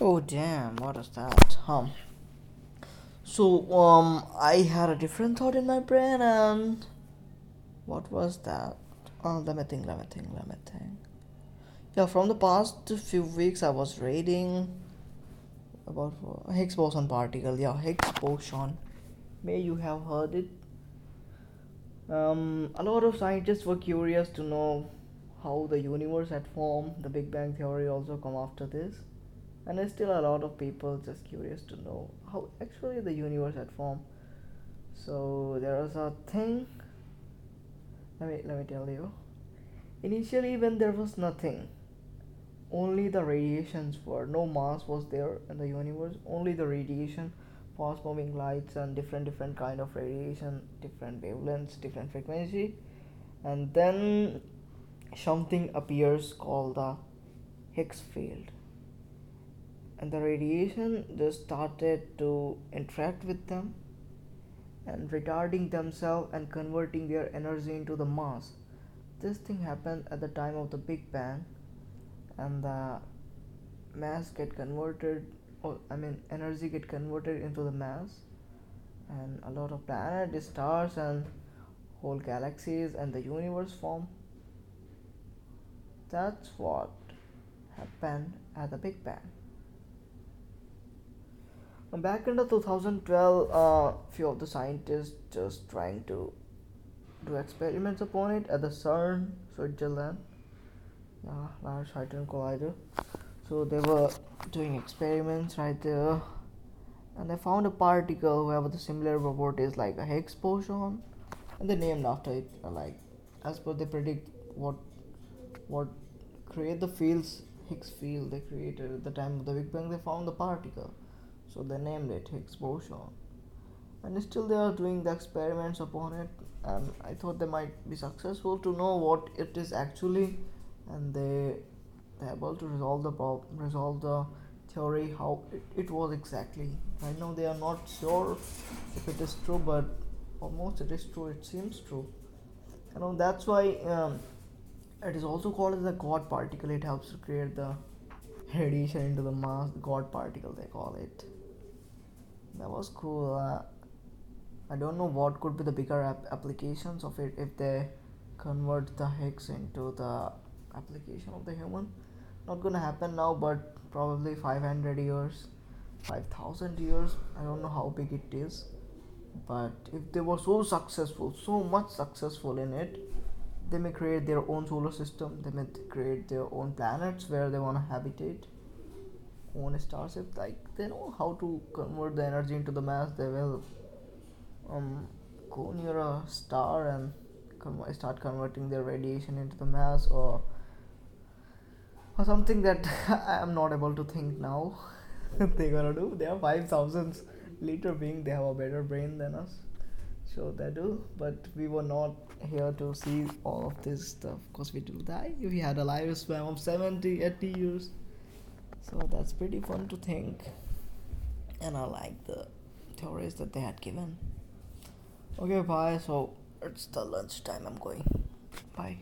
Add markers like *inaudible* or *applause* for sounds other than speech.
Oh damn, what is that? Um so um I had a different thought in my brain and what was that? Oh let me think, let me think, let me think. Yeah, from the past few weeks I was reading about Higgs boson particle. Yeah, Higgs boson. May you have heard it. Um, a lot of scientists were curious to know how the universe had formed. The Big Bang theory also come after this, and there's still a lot of people just curious to know how actually the universe had formed. So there was a thing. Let me let me tell you. Initially, when there was nothing, only the radiations were no mass was there in the universe. Only the radiation, fast moving lights and different different kind of radiation, different wavelengths, different frequency, and then something appears called the Higgs field. And the radiation just started to interact with them and retarding themselves and converting their energy into the mass. This thing happened at the time of the Big Bang, and the mass get converted, or I mean, energy get converted into the mass, and a lot of planets, stars, and whole galaxies and the universe form that's what happened at the Big Bang. Back in the 2012, a uh, few of the scientists just trying to do experiments upon it at the CERN, Switzerland, yeah, Large Hadron Collider. So they were doing experiments right there, and they found a particle who have the similar properties like a Higgs boson, and they named after it. Like as per they predict what what create the fields Higgs field they created at the time of the Big Bang they found the particle so they named it Higgs boson and still they are doing the experiments upon it and I thought they might be successful to know what it is actually and they they're able to resolve the problem resolve the theory how it, it was exactly right now they are not sure if it is true but almost it is true it seems true you know that's why um, it is also called as the God particle. It helps to create the radiation into the mass. God particle, they call it. Was cool. Uh, I don't know what could be the bigger ap- applications of it if they convert the Higgs into the application of the human. Not gonna happen now, but probably 500 years, 5000 years. I don't know how big it is, but if they were so successful, so much successful in it, they may create their own solar system they may create their own planets where they want to habitate own starship like they know how to convert the energy into the mass. They will um, go near a star and start converting their radiation into the mass or or something that *laughs* I am not able to think now. *laughs* They're gonna do? They are 5000 liter being they have a better brain than us. So they do but we were not here to see all of this stuff because we will die. If we had a lifespan of 70 80 years so that's pretty fun to think. And i like the theories that they had given. Okay bye. So it's the lunch time i'm going. Bye